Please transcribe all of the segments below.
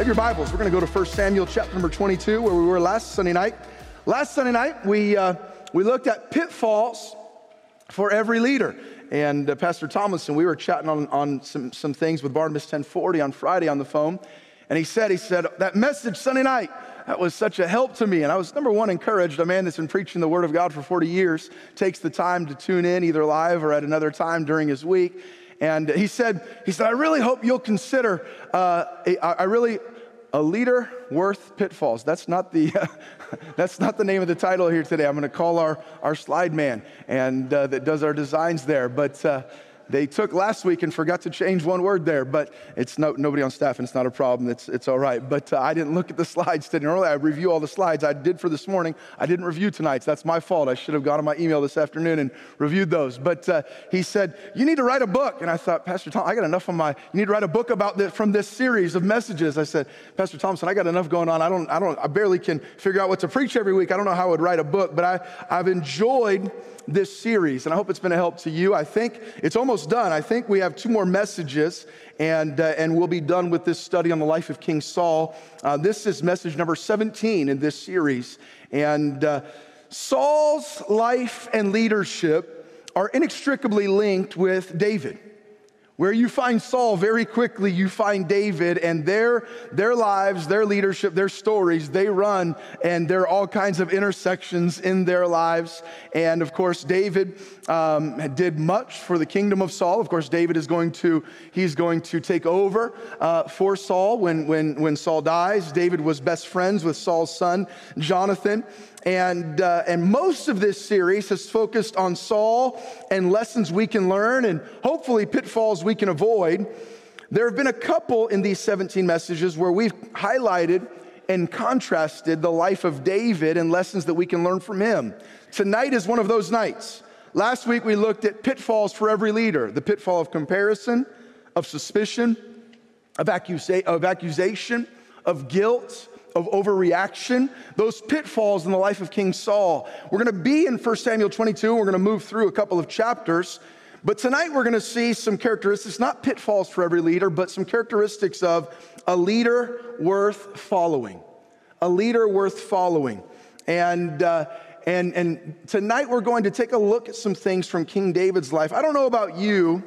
Have your Bibles, we're going to go to 1 Samuel chapter number 22, where we were last Sunday night. Last Sunday night, we, uh, we looked at pitfalls for every leader. And uh, Pastor Thomason, we were chatting on, on some, some things with Barnabas 1040 on Friday on the phone. And he said, he said, that message Sunday night, that was such a help to me. And I was, number one, encouraged. A man that's been preaching the Word of God for 40 years takes the time to tune in either live or at another time during his week. And he said, he said, I really hope you'll consider, uh, I really, a leader worth pitfalls. That's not the, uh, that's not the name of the title here today. I'm going to call our, our slide man and uh, that does our designs there. But uh, they took last week and forgot to change one word there, but it's no, nobody on staff and it's not a problem. It's, it's all right. But uh, I didn't look at the slides today. Normally I review all the slides I did for this morning. I didn't review tonight. So that's my fault. I should have gone to my email this afternoon and reviewed those. But uh, he said, You need to write a book. And I thought, Pastor Tom, I got enough on my, you need to write a book about this from this series of messages. I said, Pastor Thompson, I got enough going on. I don't, I don't, I barely can figure out what to preach every week. I don't know how I would write a book, but I, I've enjoyed this series, and I hope it's been a help to you. I think it's almost done. I think we have two more messages, and, uh, and we'll be done with this study on the life of King Saul. Uh, this is message number 17 in this series. And uh, Saul's life and leadership are inextricably linked with David. Where you find Saul, very quickly you find David, and their, their lives, their leadership, their stories, they run, and there are all kinds of intersections in their lives. And of course, David um, did much for the kingdom of Saul. Of course, David is going to, he's going to take over uh, for Saul when, when, when Saul dies. David was best friends with Saul's son, Jonathan. And, uh, and most of this series has focused on Saul and lessons we can learn and hopefully pitfalls we can avoid. There have been a couple in these 17 messages where we've highlighted and contrasted the life of David and lessons that we can learn from him. Tonight is one of those nights. Last week we looked at pitfalls for every leader the pitfall of comparison, of suspicion, of, accusa- of accusation, of guilt, of overreaction, those pitfalls in the life of King Saul. We're going to be in 1 Samuel 22. We're going to move through a couple of chapters. But tonight we're going to see some characteristics, not pitfalls for every leader, but some characteristics of a leader worth following. A leader worth following. And, uh, and, and tonight we're going to take a look at some things from King David's life. I don't know about you.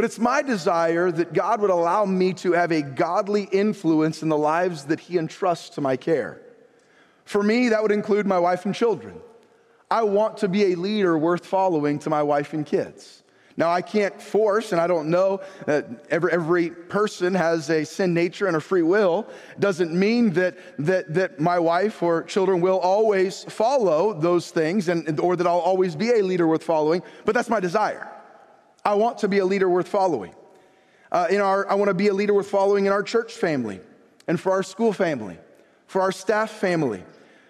But it's my desire that God would allow me to have a godly influence in the lives that He entrusts to my care. For me, that would include my wife and children. I want to be a leader worth following to my wife and kids. Now, I can't force, and I don't know that every, every person has a sin nature and a free will. Doesn't mean that, that, that my wife or children will always follow those things and, or that I'll always be a leader worth following, but that's my desire. I want to be a leader worth following. Uh, in our, I want to be a leader worth following in our church family and for our school family, for our staff family,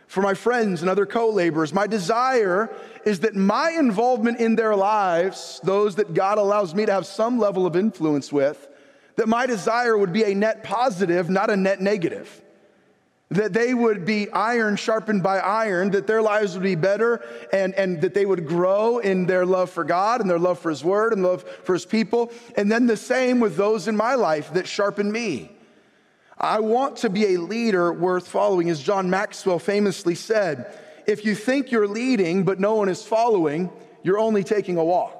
for my friends and other co laborers. My desire is that my involvement in their lives, those that God allows me to have some level of influence with, that my desire would be a net positive, not a net negative that they would be iron sharpened by iron, that their lives would be better, and, and that they would grow in their love for God and their love for His Word and love for His people. And then the same with those in my life that sharpen me. I want to be a leader worth following. As John Maxwell famously said, if you think you're leading but no one is following, you're only taking a walk.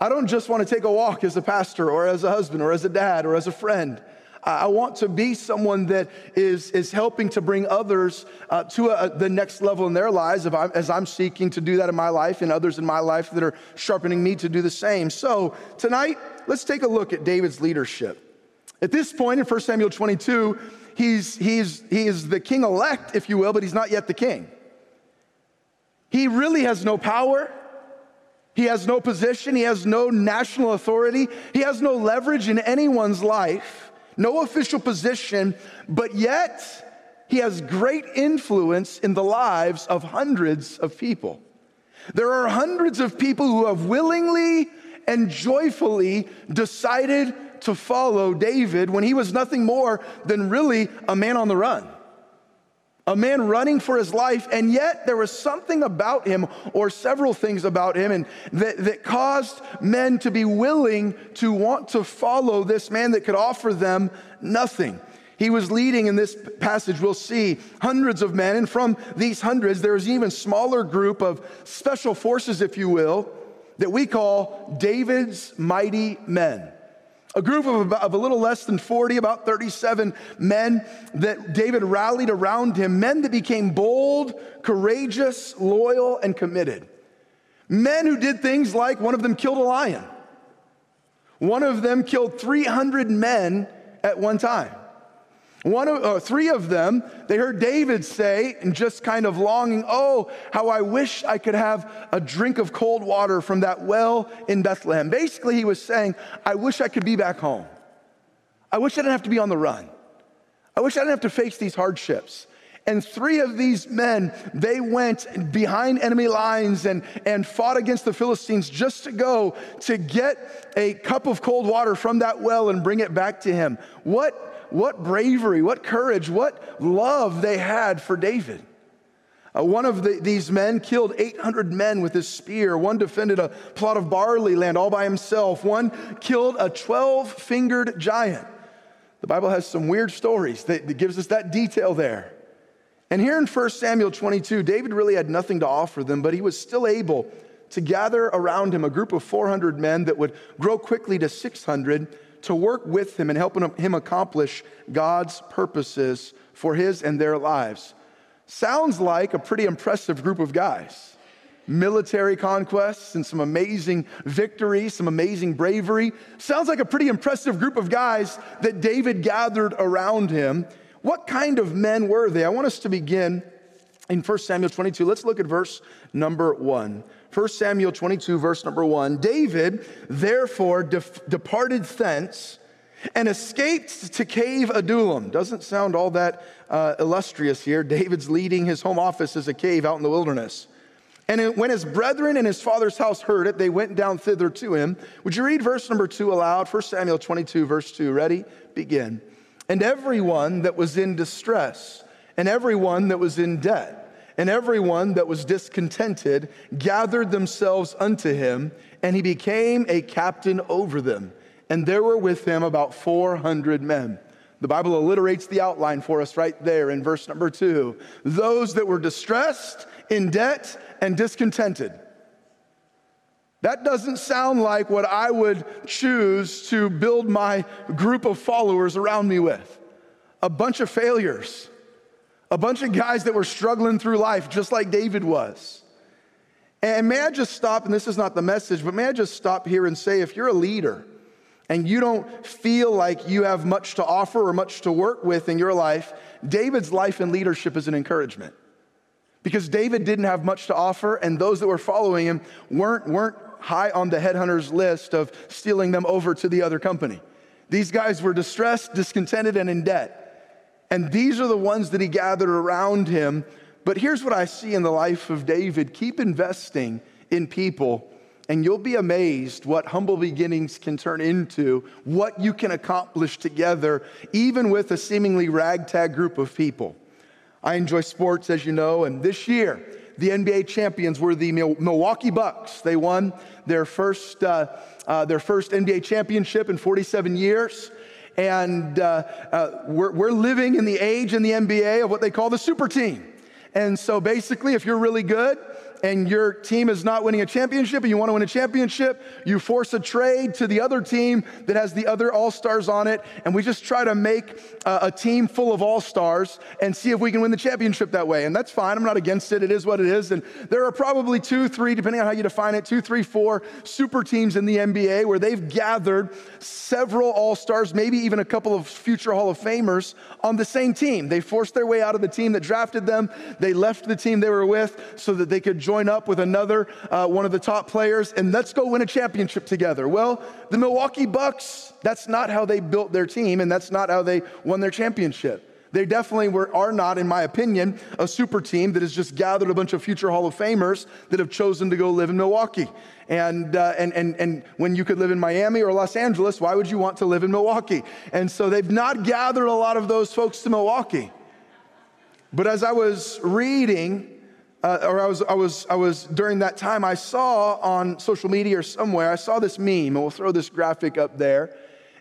I don't just want to take a walk as a pastor or as a husband or as a dad or as a friend. I want to be someone that is, is helping to bring others uh, to a, the next level in their lives I'm, as I'm seeking to do that in my life and others in my life that are sharpening me to do the same. So tonight, let's take a look at David's leadership. At this point in 1 Samuel 22, he's, he's, he is the king elect, if you will, but he's not yet the king. He really has no power. He has no position. He has no national authority. He has no leverage in anyone's life no official position, but yet he has great influence in the lives of hundreds of people. There are hundreds of people who have willingly and joyfully decided to follow David when he was nothing more than really a man on the run. A man running for his life, and yet there was something about him, or several things about him, and that, that caused men to be willing to want to follow this man that could offer them nothing. He was leading in this passage, we'll see hundreds of men. And from these hundreds, there's an even smaller group of special forces, if you will, that we call David's mighty men. A group of, about, of a little less than 40, about 37 men that David rallied around him, men that became bold, courageous, loyal, and committed. Men who did things like one of them killed a lion. One of them killed 300 men at one time. One of, uh, three of them, they heard David say, and just kind of longing, Oh, how I wish I could have a drink of cold water from that well in Bethlehem. Basically, he was saying, I wish I could be back home. I wish I didn't have to be on the run. I wish I didn't have to face these hardships. And three of these men, they went behind enemy lines and, and fought against the Philistines just to go to get a cup of cold water from that well and bring it back to him. What what bravery, what courage, what love they had for David. Uh, one of the, these men killed 800 men with his spear. One defended a plot of barley land all by himself. One killed a 12 fingered giant. The Bible has some weird stories that, that gives us that detail there. And here in 1 Samuel 22, David really had nothing to offer them, but he was still able to gather around him a group of 400 men that would grow quickly to 600 to work with him and helping him accomplish God's purposes for his and their lives. Sounds like a pretty impressive group of guys. Military conquests and some amazing victories, some amazing bravery. Sounds like a pretty impressive group of guys that David gathered around him. What kind of men were they? I want us to begin in 1 Samuel 22. Let's look at verse number 1. 1 Samuel 22, verse number 1 David therefore def- departed thence and escaped to cave Adullam. Doesn't sound all that uh, illustrious here. David's leading his home office as a cave out in the wilderness. And when his brethren in his father's house heard it, they went down thither to him. Would you read verse number two aloud? 1 Samuel 22, verse 2. Ready? Begin. And everyone that was in distress, and everyone that was in debt, and everyone that was discontented gathered themselves unto him, and he became a captain over them. And there were with him about 400 men. The Bible alliterates the outline for us right there in verse number two. Those that were distressed, in debt, and discontented. That doesn't sound like what I would choose to build my group of followers around me with. A bunch of failures a bunch of guys that were struggling through life just like David was. And may I just stop, and this is not the message, but may I just stop here and say if you're a leader and you don't feel like you have much to offer or much to work with in your life, David's life and leadership is an encouragement. Because David didn't have much to offer, and those that were following him weren't, weren't high on the headhunters list of stealing them over to the other company. These guys were distressed, discontented, and in debt. And these are the ones that he gathered around him. But here's what I see in the life of David keep investing in people, and you'll be amazed what humble beginnings can turn into, what you can accomplish together, even with a seemingly ragtag group of people. I enjoy sports, as you know, and this year, the NBA champions were the Milwaukee Bucks. They won their first, uh, uh, their first NBA championship in 47 years. And uh, uh, we're, we're living in the age in the NBA of what they call the super team. And so basically, if you're really good, and your team is not winning a championship and you want to win a championship, you force a trade to the other team that has the other all stars on it. And we just try to make a, a team full of all stars and see if we can win the championship that way. And that's fine. I'm not against it. It is what it is. And there are probably two, three, depending on how you define it, two, three, four super teams in the NBA where they've gathered several all stars, maybe even a couple of future Hall of Famers on the same team. They forced their way out of the team that drafted them. They left the team they were with so that they could join join up with another uh, one of the top players and let's go win a championship together. Well, the Milwaukee Bucks, that's not how they built their team and that's not how they won their championship. They definitely were, are not, in my opinion, a super team that has just gathered a bunch of future Hall of Famers that have chosen to go live in Milwaukee. And, uh, and, and, and when you could live in Miami or Los Angeles, why would you want to live in Milwaukee? And so they've not gathered a lot of those folks to Milwaukee. But as I was reading, uh, or I was, I was, I was during that time, I saw on social media or somewhere, I saw this meme, and we'll throw this graphic up there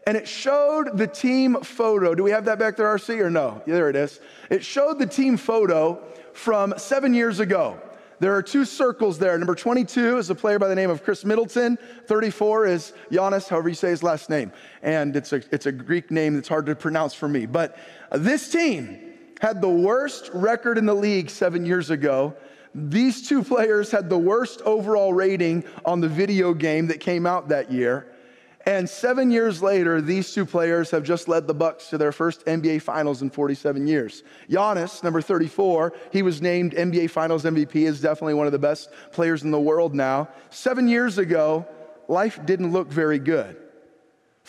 and it showed the team photo. Do we have that back there, RC, or no? Yeah, there it is. It showed the team photo from seven years ago. There are two circles there. Number 22 is a player by the name of Khris Middleton. 34 is Giannis, however you say his last name. And it's a, it's a Greek name that's hard to pronounce for me. But this team had the worst record in the league seven years ago. These two players had the worst overall rating on the video game that came out that year. And seven years later, these two players have just led the Bucks to their first NBA Finals in 47 years. Giannis, number 34, he was named NBA Finals MVP, is definitely one of the best players in the world now. Seven years ago, life didn't look very good.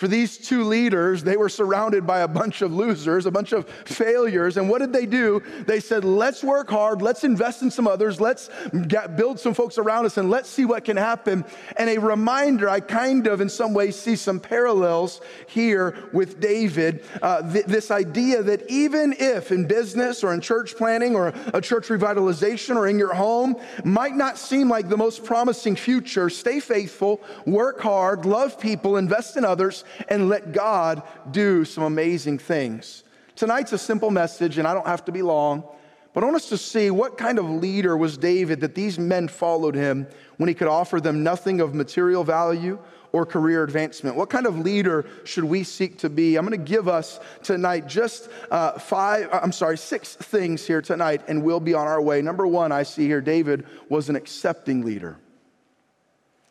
For these two leaders, they were surrounded by a bunch of losers, a bunch of failures. And what did they do? They said, let's work hard, let's invest in some others, let's get, build some folks around us, and let's see what can happen. And a reminder, I kind of, in some ways, see some parallels here with David. Uh, th- this idea that even if in business or in church planning or a church revitalization or in your home might not seem like the most promising future, stay faithful, work hard, love people, invest in others and let God do some amazing things. Tonight's a simple message, and I don't have to be long, but I want us to see what kind of leader was David that these men followed him when he could offer them nothing of material value or career advancement? What kind of leader should we seek to be? I'm going to give us tonight just uh, five, uh, I'm sorry, six things here tonight, and we'll be on our way. Number one, I see here David was an accepting leader.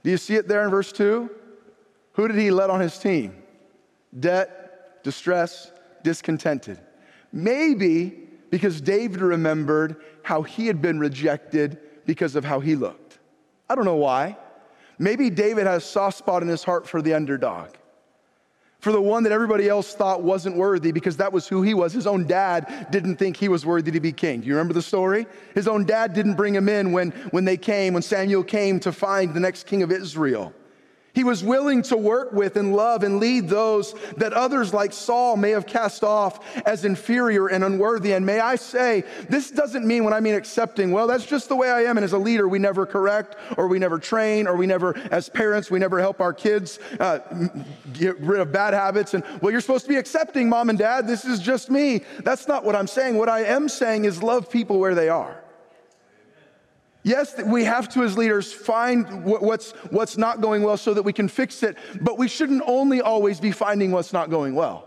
Do you see it there in verse 2? Who did he let on his team? Debt, distress, discontented. Maybe because David remembered how he had been rejected because of how he looked. I don't know why. Maybe David had a soft spot in his heart for the underdog, for the one that everybody else thought wasn't worthy because that was who he was. His own dad didn't think he was worthy to be king. Do you remember the story? His own dad didn't bring him in when, when they came, when Samuel came to find the next king of Israel. He was willing to work with and love and lead those that others like Saul may have cast off as inferior and unworthy. And may I say, this doesn't mean when I mean accepting, well, that's just the way I am. And as a leader, we never correct or we never train or we never, as parents, we never help our kids uh, get rid of bad habits. And well, you're supposed to be accepting, mom and dad. This is just me. That's not what I'm saying. What I am saying is love people where they are. Yes, we have to, as leaders, find what's, what's not going well so that we can fix it, but we shouldn't only always be finding what's not going well.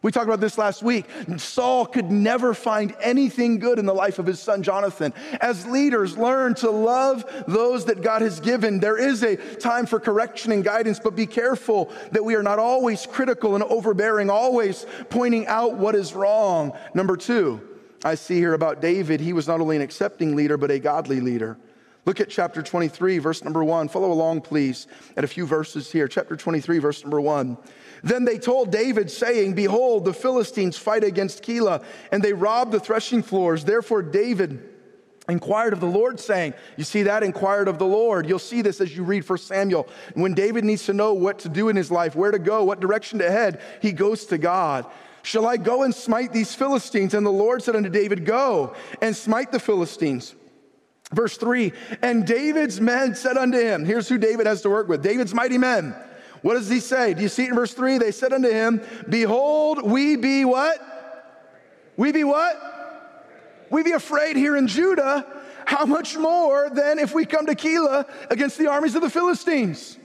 We talked about this last week. Saul could never find anything good in the life of his son Jonathan. As leaders, learn to love those that God has given. There is a time for correction and guidance, but be careful that we are not always critical and overbearing, always pointing out what is wrong. Number two, I see here about David, he was not only an accepting leader, but a godly leader. Look at chapter 23, verse number one. Follow along, please, at a few verses here. Chapter 23, verse number one. Then they told David, saying, Behold, the Philistines fight against Keilah, and they rob the threshing floors. Therefore, David inquired of the Lord, saying, You see that? Inquired of the Lord. You'll see this as you read 1 Samuel. When David needs to know what to do in his life, where to go, what direction to head, he goes to God. Shall I go and smite these Philistines? And the Lord said unto David, Go and smite the Philistines. Verse three, and David's men said unto him, Here's who David has to work with David's mighty men. What does he say? Do you see it in verse three? They said unto him, Behold, we be what? We be what? We be afraid here in Judah. How much more than if we come to Keilah against the armies of the Philistines?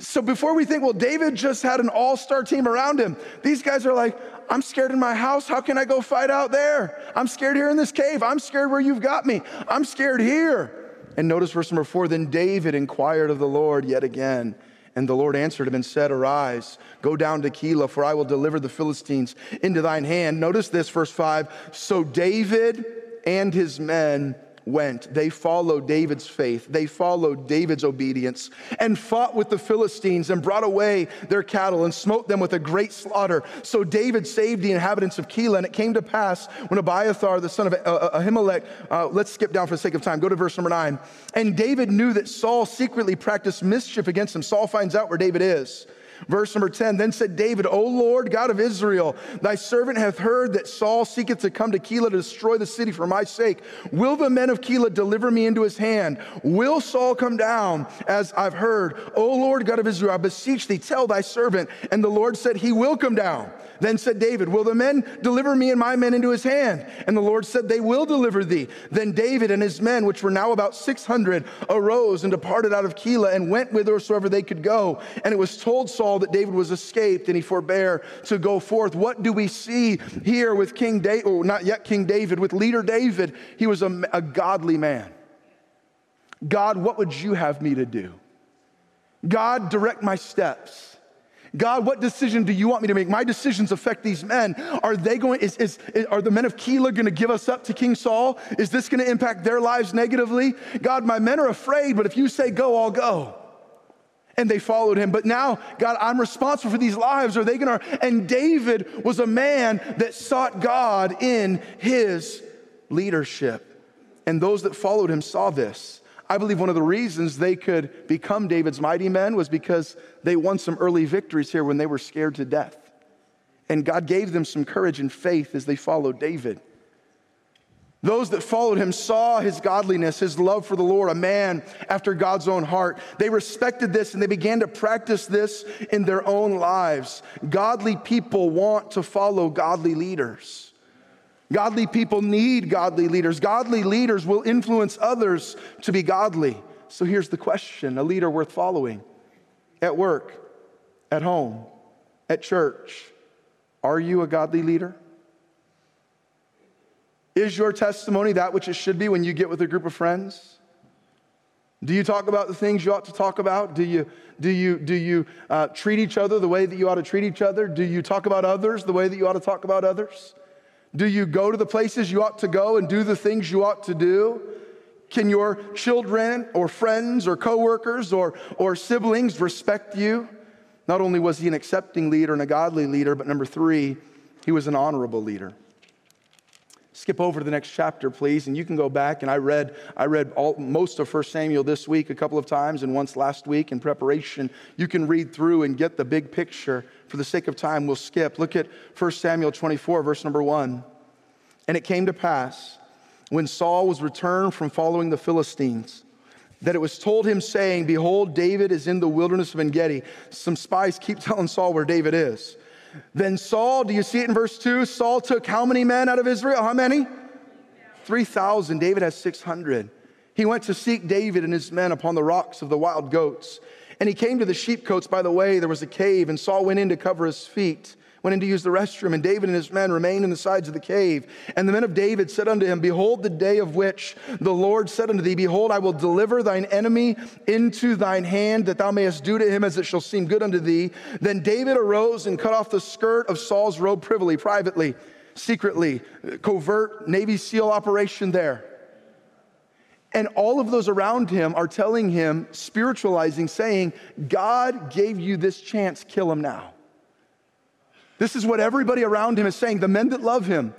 So before we think, well, David just had an all star team around him, these guys are like, I'm scared in my house. How can I go fight out there? I'm scared here in this cave. I'm scared where you've got me. I'm scared here. And notice verse number four then David inquired of the Lord yet again. And the Lord answered him and said, Arise, go down to Keilah, for I will deliver the Philistines into thine hand. Notice this, verse five. So David and his men went. They followed David's faith, they followed David's obedience, and fought with the Philistines and brought away their cattle and smote them with a great slaughter. So David saved the inhabitants of Keilah, and it came to pass when Abiathar, the son of uh, uh, Ahimelech, uh, let's skip down for the sake of time, go to verse number nine. And David knew that Saul secretly practiced mischief against him. Saul finds out where David is. Verse number 10 Then said David, O Lord, God of Israel, thy servant hath heard that Saul seeketh to come to Keilah to destroy the city for my sake. Will the men of Keilah deliver me into his hand? Will Saul come down as I've heard? O Lord, God of Israel, I beseech thee, tell thy servant. And the Lord said, He will come down. Then said David, Will the men deliver me and my men into his hand? And the Lord said, They will deliver thee. Then David and his men, which were now about 600, arose and departed out of Keilah and went whithersoever they could go. And it was told Saul that David was escaped and he forbare to go forth. What do we see here with King David? Oh, not yet King David, with leader David. He was a, a godly man. God, what would you have me to do? God, direct my steps. God, what decision do you want me to make? My decisions affect these men. Are they going, is, is, are the men of Keilah going to give us up to King Saul? Is this going to impact their lives negatively? God, my men are afraid, but if you say go, I'll go. And they followed him. But now, God, I'm responsible for these lives. Are they going to? And David was a man that sought God in his leadership. And those that followed him saw this. I believe one of the reasons they could become David's mighty men was because they won some early victories here when they were scared to death. And God gave them some courage and faith as they followed David. Those that followed him saw his godliness, his love for the Lord, a man after God's own heart. They respected this and they began to practice this in their own lives. Godly people want to follow godly leaders. Godly people need godly leaders. Godly leaders will influence others to be godly. So here's the question a leader worth following at work, at home, at church. Are you a godly leader? Is your testimony that which it should be when you get with a group of friends? Do you talk about the things you ought to talk about? Do you, do you, do you uh, treat each other the way that you ought to treat each other? Do you talk about others the way that you ought to talk about others? Do you go to the places you ought to go and do the things you ought to do? Can your children or friends or coworkers or, or siblings respect you? Not only was he an accepting leader and a godly leader, but number three, he was an honorable leader. Skip over to the next chapter, please, and you can go back. And I read, I read all, most of 1 Samuel this week a couple of times and once last week in preparation. You can read through and get the big picture for the sake of time, we'll skip. Look at 1 Samuel 24, verse number 1. And it came to pass when Saul was returned from following the Philistines that it was told him, saying, Behold, David is in the wilderness of En Gedi. Some spies keep telling Saul where David is. Then Saul, do you see it in verse 2? Saul took how many men out of Israel? How many? 3,000. David has 600. He went to seek David and his men upon the rocks of the wild goats. And he came to the sheepcotes by the way. There was a cave, and Saul went in to cover his feet, went in to use the restroom. And David and his men remained in the sides of the cave. And the men of David said unto him, Behold, the day of which the Lord said unto thee, Behold, I will deliver thine enemy into thine hand, that thou mayest do to him as it shall seem good unto thee. Then David arose and cut off the skirt of Saul's robe privily, privately, secretly, covert Navy SEAL operation there. And all of those around him are telling him, spiritualizing, saying, God gave you this chance, kill him now. This is what everybody around him is saying. The men that love him,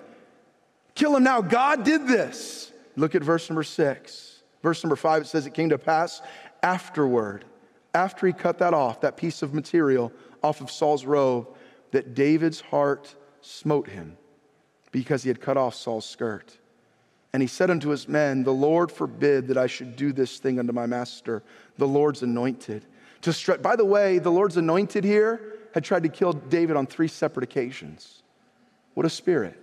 kill him now. God did this. Look at verse number six. Verse number five, it says, It came to pass afterward, after he cut that off, that piece of material off of Saul's robe, that David's heart smote him because he had cut off Saul's skirt. And he said unto his men, The Lord forbid that I should do this thing unto my master, the Lord's anointed. To stretch, by the way, the Lord's anointed here had tried to kill David on three separate occasions. What a spirit.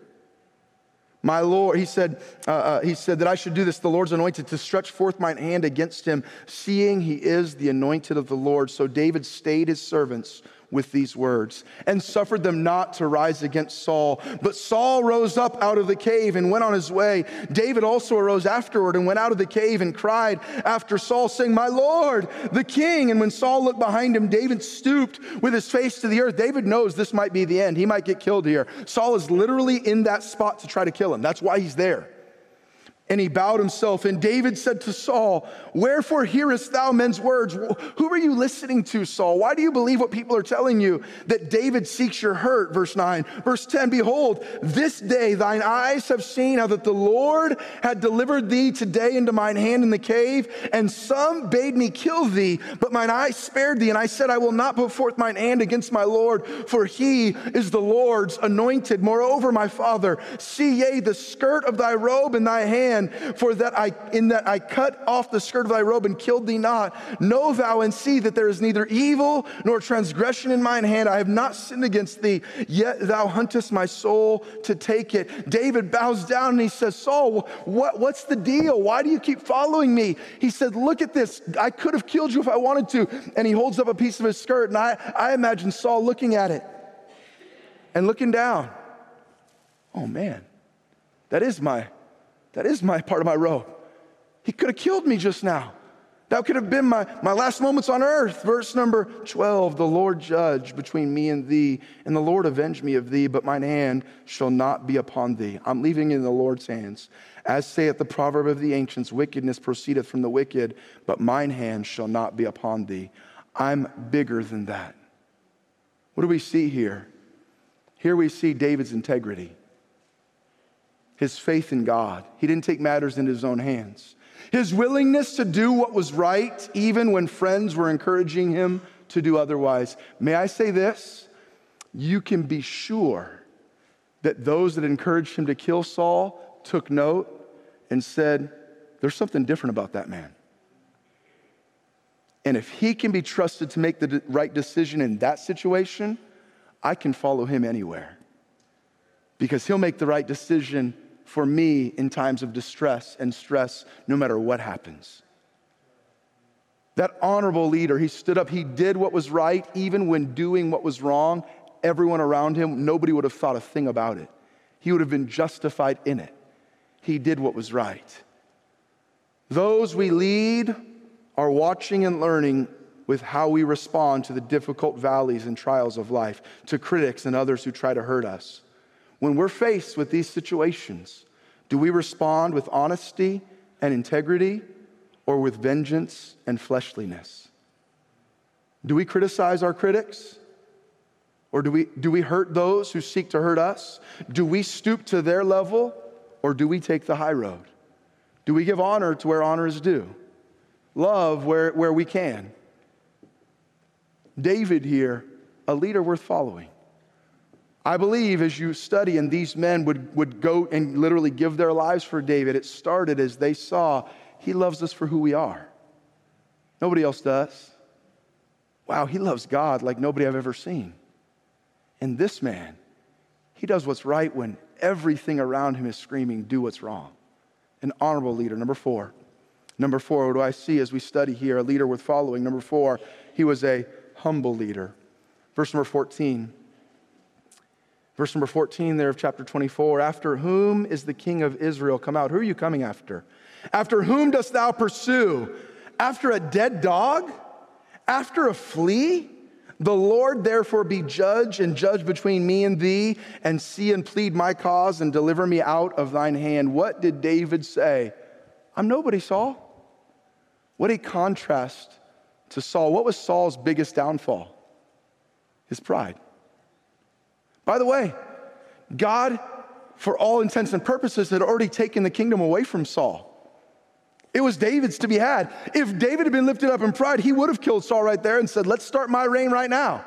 My Lord, he said, uh, uh, he said that I should do this, the Lord's anointed, to stretch forth mine hand against him, seeing he is the anointed of the Lord. So David stayed his servants with these words and suffered them not to rise against Saul. But Saul rose up out of the cave and went on his way. David also arose afterward and went out of the cave and cried after Saul, saying, My Lord, the king. And when Saul looked behind him, David stooped with his face to the earth. David knows this might be the end. He might get killed here. Saul is literally in that spot to try to kill him. That's why he's there. And he bowed himself. And David said to Saul, Wherefore hearest thou men's words? Who are you listening to, Saul? Why do you believe what people are telling you that David seeks your hurt? Verse 9. Verse 10 Behold, this day thine eyes have seen how that the Lord had delivered thee today into mine hand in the cave, and some bade me kill thee, but mine eyes spared thee. And I said, I will not put forth mine hand against my Lord, for he is the Lord's anointed. Moreover, my father, see yea, the skirt of thy robe in thy hand for that I in that I cut off the skirt of thy robe and killed thee not. Know thou and see that there is neither evil nor transgression in mine hand. I have not sinned against thee, yet thou huntest my soul to take it. David bows down and he says, Saul, what, what's the deal? Why do you keep following me? He said, Look at this. I could have killed you if I wanted to. And he holds up a piece of his skirt, and I, I imagine Saul looking at it and looking down. Oh man, that is my that is my part of my robe. He could have killed me just now. That could have been my, my last moments on earth. Verse number 12 The Lord judge between me and thee, and the Lord avenge me of thee, but mine hand shall not be upon thee. I'm leaving in the Lord's hands. As saith the proverb of the ancients, wickedness proceedeth from the wicked, but mine hand shall not be upon thee. I'm bigger than that. What do we see here? Here we see David's integrity his faith in God. He didn't take matters into his own hands. His willingness to do what was right, even when friends were encouraging him to do otherwise. May I say this? You can be sure that those that encouraged him to kill Saul took note and said, There's something different about that man. And if he can be trusted to make the right decision in that situation, I can follow him anywhere because he'll make the right decision for me in times of distress and stress, no matter what happens. That honorable leader, he stood up, he did what was right, even when doing what was wrong. Everyone around him, nobody would have thought a thing about it. He would have been justified in it. He did what was right. Those we lead are watching and learning with how we respond to the difficult valleys and trials of life, to critics and others who try to hurt us. When we're faced with these situations, do we respond with honesty and integrity or with vengeance and fleshliness? Do we criticize our critics? Or do we, do we hurt those who seek to hurt us? Do we stoop to their level or do we take the high road? Do we give honor to where honor is due? Love where, where we can. David here, a leader worth following. I believe as you study, and these men would, would go and literally give their lives for David, it started as they saw he loves us for who we are. Nobody else does. Wow, he loves God like nobody I've ever seen. And this man, he does what's right when everything around him is screaming, do what's wrong. An honorable leader. Number four. Number four, what do I see as we study here? A leader worth following. Number four, he was a humble leader. Verse number 14. Verse number 14 there of chapter 24 After whom is the king of Israel come out? Who are you coming after? After whom dost thou pursue? After a dead dog? After a flea? The Lord therefore be judge and judge between me and thee, and see and plead my cause and deliver me out of thine hand. What did David say? I'm nobody, Saul. What a contrast to Saul. What was Saul's biggest downfall? His pride. By the way, God, for all intents and purposes, had already taken the kingdom away from Saul. It was David's to be had. If David had been lifted up in pride, he would have killed Saul right there and said, Let's start my reign right now.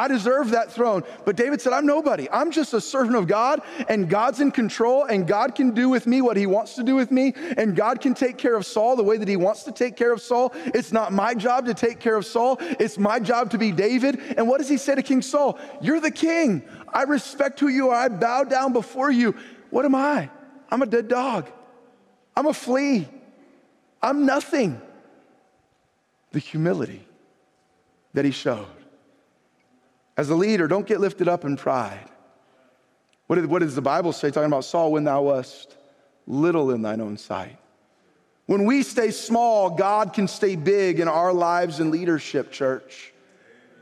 I deserve that throne. But David said, I'm nobody. I'm just a servant of God, and God's in control, and God can do with me what he wants to do with me, and God can take care of Saul the way that he wants to take care of Saul. It's not my job to take care of Saul, it's my job to be David. And what does he say to King Saul? You're the king. I respect who you are. I bow down before you. What am I? I'm a dead dog. I'm a flea. I'm nothing. The humility that he showed. As a leader, don't get lifted up in pride. What, did, what does the Bible say, talking about Saul, when thou wast little in thine own sight? When we stay small, God can stay big in our lives and leadership, church.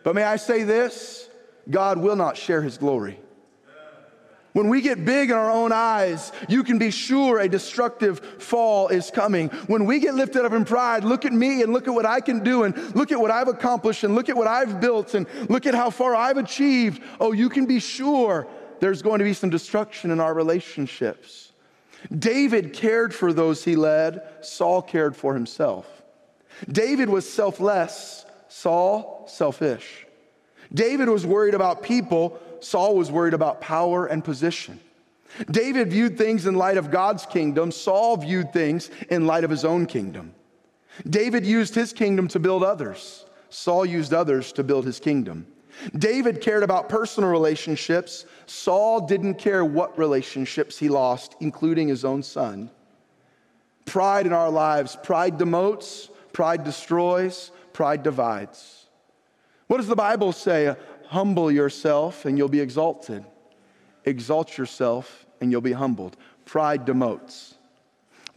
But may I say this God will not share his glory. When we get big in our own eyes, you can be sure a destructive fall is coming. When we get lifted up in pride, look at me and look at what I can do and look at what I've accomplished and look at what I've built and look at how far I've achieved. Oh, you can be sure there's going to be some destruction in our relationships. David cared for those he led, Saul cared for himself. David was selfless, Saul selfish. David was worried about people, Saul was worried about power and position. David viewed things in light of God's kingdom, Saul viewed things in light of his own kingdom. David used his kingdom to build others, Saul used others to build his kingdom. David cared about personal relationships, Saul didn't care what relationships he lost, including his own son. Pride in our lives, pride demotes, pride destroys, pride divides. What does the Bible say? Humble yourself and you'll be exalted. Exalt yourself and you'll be humbled. Pride demotes.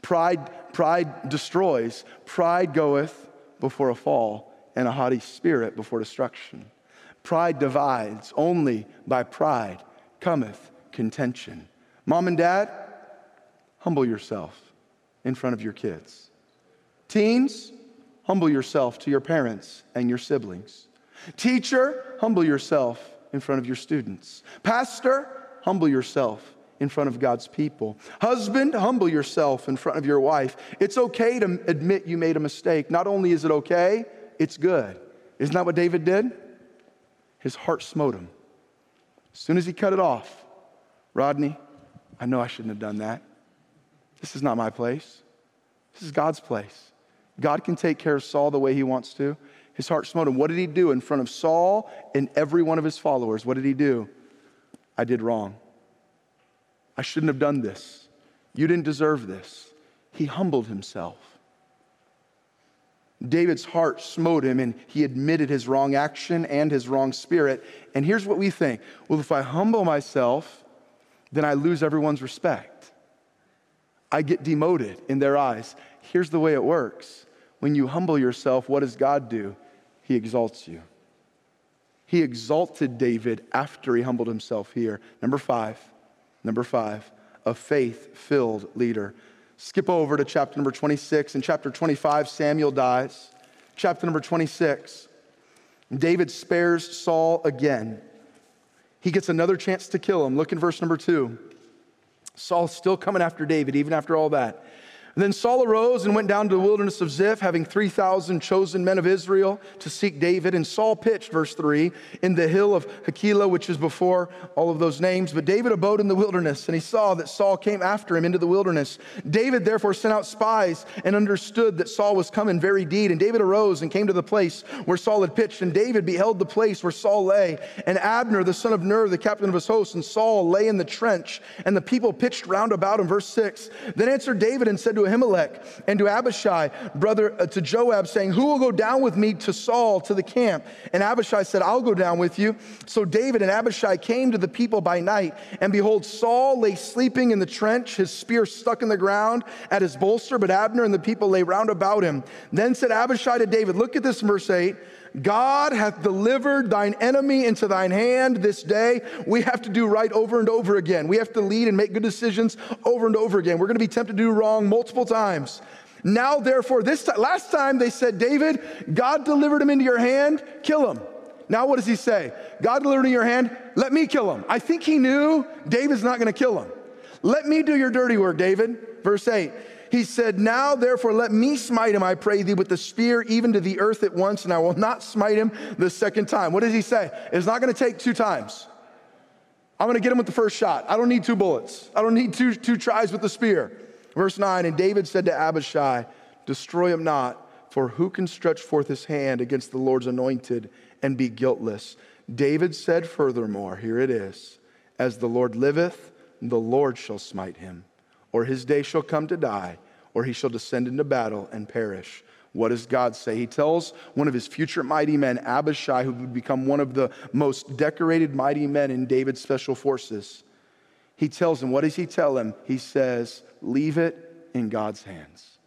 Pride, pride destroys. Pride goeth before a fall, and a haughty spirit before destruction. Pride divides. Only by pride cometh contention. Mom and dad, humble yourself in front of your kids. Teens, humble yourself to your parents and your siblings. Teacher, humble yourself in front of your students. Pastor, humble yourself in front of God's people. Husband, humble yourself in front of your wife. It's okay to admit you made a mistake. Not only is it okay, it's good. Isn't that what David did? His heart smote him. As soon as he cut it off, Rodney, I know I shouldn't have done that. This is not my place. This is God's place. God can take care of Saul the way he wants to. His heart smote him. What did he do in front of Saul and every one of his followers? What did he do? I did wrong. I shouldn't have done this. You didn't deserve this. He humbled himself. David's heart smote him and he admitted his wrong action and his wrong spirit. And here's what we think well, if I humble myself, then I lose everyone's respect. I get demoted in their eyes. Here's the way it works when you humble yourself, what does God do? He exalts you. He exalted David after he humbled himself here. Number five, number five, a faith filled leader. Skip over to chapter number 26. In chapter 25, Samuel dies. Chapter number 26, David spares Saul again. He gets another chance to kill him. Look in verse number two. Saul's still coming after David, even after all that. Then Saul arose and went down to the wilderness of Ziph, having 3,000 chosen men of Israel to seek David. And Saul pitched, verse 3, in the hill of Hachilah, which is before all of those names. But David abode in the wilderness, and he saw that Saul came after him into the wilderness. David therefore sent out spies and understood that Saul was come in very deed. And David arose and came to the place where Saul had pitched. And David beheld the place where Saul lay. And Abner, the son of Ner, the captain of his host, and Saul lay in the trench. And the people pitched round about him. Verse 6. Then answered David and said to to Ahimelech and to Abishai, brother uh, to Joab, saying, Who will go down with me to Saul to the camp? And Abishai said, I'll go down with you. So David and Abishai came to the people by night, and behold, Saul lay sleeping in the trench, his spear stuck in the ground at his bolster, but Abner and the people lay round about him. Then said Abishai to David, Look at this, verse 8. God hath delivered thine enemy into thine hand this day. We have to do right over and over again. We have to lead and make good decisions over and over again. We're going to be tempted to do wrong multiple times. Now, therefore, this time, last time they said, David, God delivered him into your hand, kill him. Now, what does he say? God delivered in your hand, let me kill him. I think he knew David's not going to kill him. Let me do your dirty work, David. Verse 8. He said, Now therefore let me smite him, I pray thee, with the spear even to the earth at once, and I will not smite him the second time. What does he say? It's not going to take two times. I'm going to get him with the first shot. I don't need two bullets. I don't need two, two tries with the spear. Verse 9 And David said to Abishai, Destroy him not, for who can stretch forth his hand against the Lord's anointed and be guiltless? David said furthermore, Here it is, As the Lord liveth, the Lord shall smite him or his day shall come to die, or he shall descend into battle and perish. What does God say? He tells one of his future mighty men, Abishai, who would become one of the most decorated mighty men in David's special forces. He tells him, what does he tell him? He says, Leave it in God's hands.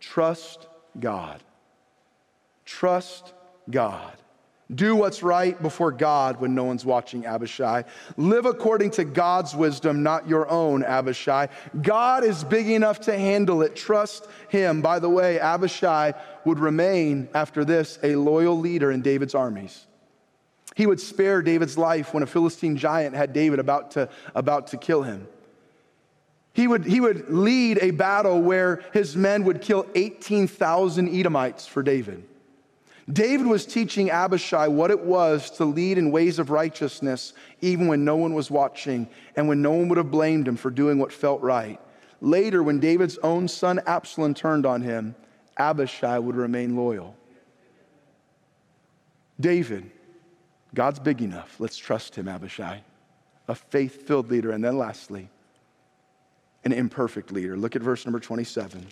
Trust God. Trust God. Do what's right before God when no one's watching, Abishai. Live according to God's wisdom, not your own, Abishai. God is big enough to handle it. Trust him. By the way, Abishai would remain after this a loyal leader in David's armies. He would spare David's life when a Philistine giant had David about to, about to kill him. He would, he would lead a battle where his men would kill 18,000 Edomites for David. David was teaching Abishai what it was to lead in ways of righteousness, even when no one was watching and when no one would have blamed him for doing what felt right. Later, when David's own son Absalom turned on him, Abishai would remain loyal. David, God's big enough. Let's trust him, Abishai. A faith filled leader. And then lastly, an imperfect leader. Look at verse number 27.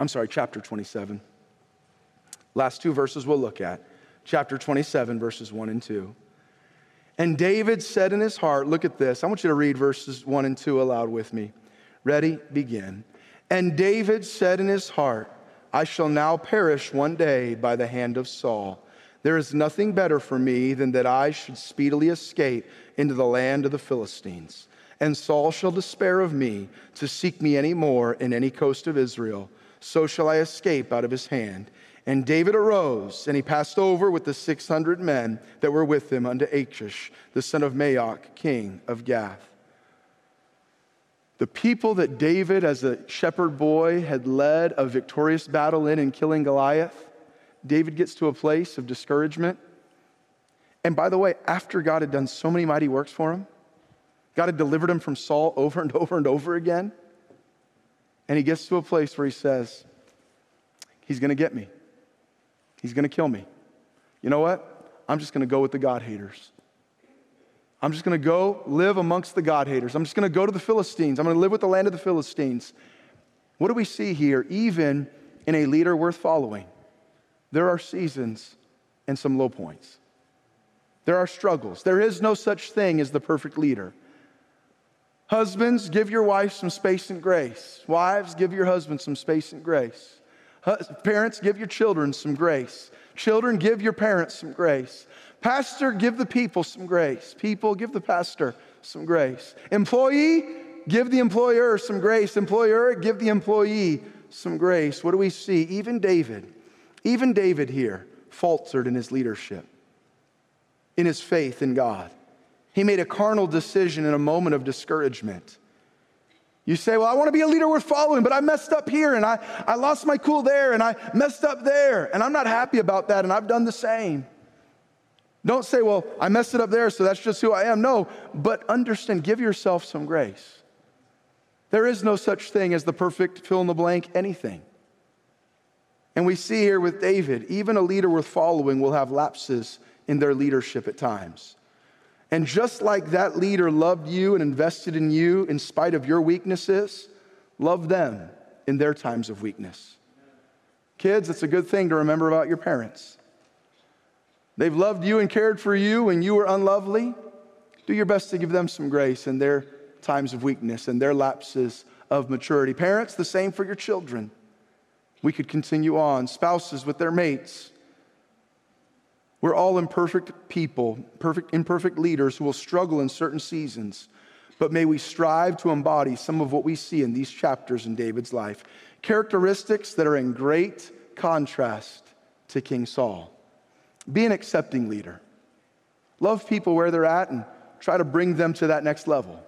I'm sorry, chapter 27. Last two verses we'll look at. Chapter 27, verses 1 and 2. And David said in his heart, Look at this. I want you to read verses 1 and 2 aloud with me. Ready? Begin. And David said in his heart, I shall now perish one day by the hand of Saul. There is nothing better for me than that I should speedily escape into the land of the Philistines. And Saul shall despair of me to seek me any more in any coast of Israel. So shall I escape out of his hand. And David arose, and he passed over with the 600 men that were with him unto Achish, the son of Maoch, king of Gath. The people that David, as a shepherd boy, had led a victorious battle in in killing Goliath, David gets to a place of discouragement. And by the way, after God had done so many mighty works for him, God had delivered him from Saul over and over and over again. And he gets to a place where he says, He's going to get me. He's going to kill me. You know what? I'm just going to go with the God haters. I'm just going to go live amongst the God haters. I'm just going to go to the Philistines. I'm going to live with the land of the Philistines. What do we see here? Even in a leader worth following, there are seasons and some low points. There are struggles. There is no such thing as the perfect leader. Husbands, give your wife some space and grace. Wives, give your husband some space and grace. Parents, give your children some grace. Children, give your parents some grace. Pastor, give the people some grace. People, give the pastor some grace. Employee, give the employer some grace. Employer, give the employee some grace. What do we see? Even David, even David here faltered in his leadership, in his faith in God. He made a carnal decision in a moment of discouragement. You say, Well, I want to be a leader worth following, but I messed up here and I, I lost my cool there and I messed up there. And I'm not happy about that and I've done the same. Don't say, Well, I messed it up there, so that's just who I am. No, but understand, give yourself some grace. There is no such thing as the perfect fill in the blank anything. And we see here with David, even a leader worth following will have lapses in their leadership at times. And just like that leader loved you and invested in you in spite of your weaknesses, love them in their times of weakness. Kids, it's a good thing to remember about your parents. They've loved you and cared for you when you were unlovely. Do your best to give them some grace in their times of weakness and their lapses of maturity. Parents, the same for your children. We could continue on. Spouses with their mates. We're all imperfect people, perfect, imperfect leaders who will struggle in certain seasons. But may we strive to embody some of what we see in these chapters in David's life characteristics that are in great contrast to King Saul. Be an accepting leader. Love people where they're at and try to bring them to that next level.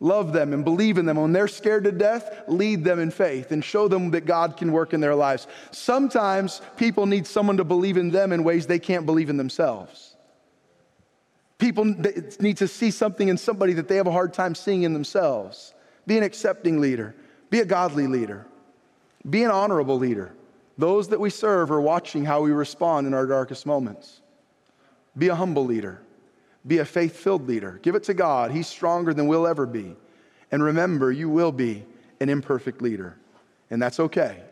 Love them and believe in them. When they're scared to death, lead them in faith and show them that God can work in their lives. Sometimes people need someone to believe in them in ways they can't believe in themselves. People need to see something in somebody that they have a hard time seeing in themselves. Be an accepting leader, be a godly leader, be an honorable leader. Those that we serve are watching how we respond in our darkest moments. Be a humble leader. Be a faith filled leader. Give it to God. He's stronger than we'll ever be. And remember, you will be an imperfect leader, and that's okay.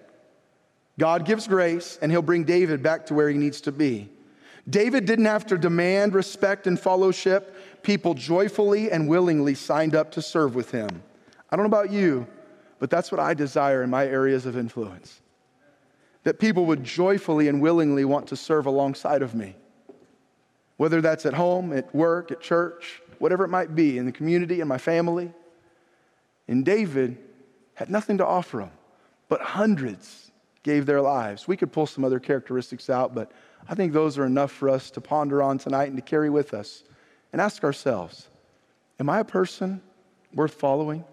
God gives grace, and He'll bring David back to where he needs to be. David didn't have to demand respect and fellowship. People joyfully and willingly signed up to serve with him. I don't know about you, but that's what I desire in my areas of influence. That people would joyfully and willingly want to serve alongside of me. Whether that's at home, at work, at church, whatever it might be, in the community, in my family. And David had nothing to offer them, but hundreds gave their lives. We could pull some other characteristics out, but I think those are enough for us to ponder on tonight and to carry with us and ask ourselves Am I a person worth following?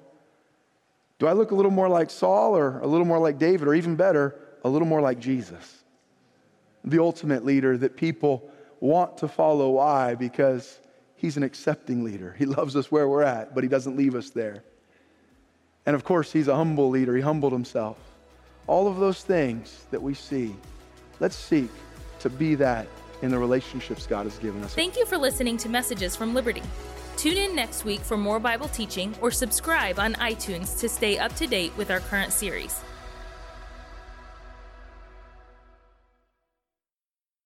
Do I look a little more like Saul or a little more like David, or even better, a little more like Jesus? The ultimate leader that people want to follow. Why? Because he's an accepting leader. He loves us where we're at, but he doesn't leave us there. And of course, he's a humble leader. He humbled himself. All of those things that we see, let's seek to be that in the relationships God has given us. Thank you for listening to Messages from Liberty. Tune in next week for more Bible teaching or subscribe on iTunes to stay up to date with our current series.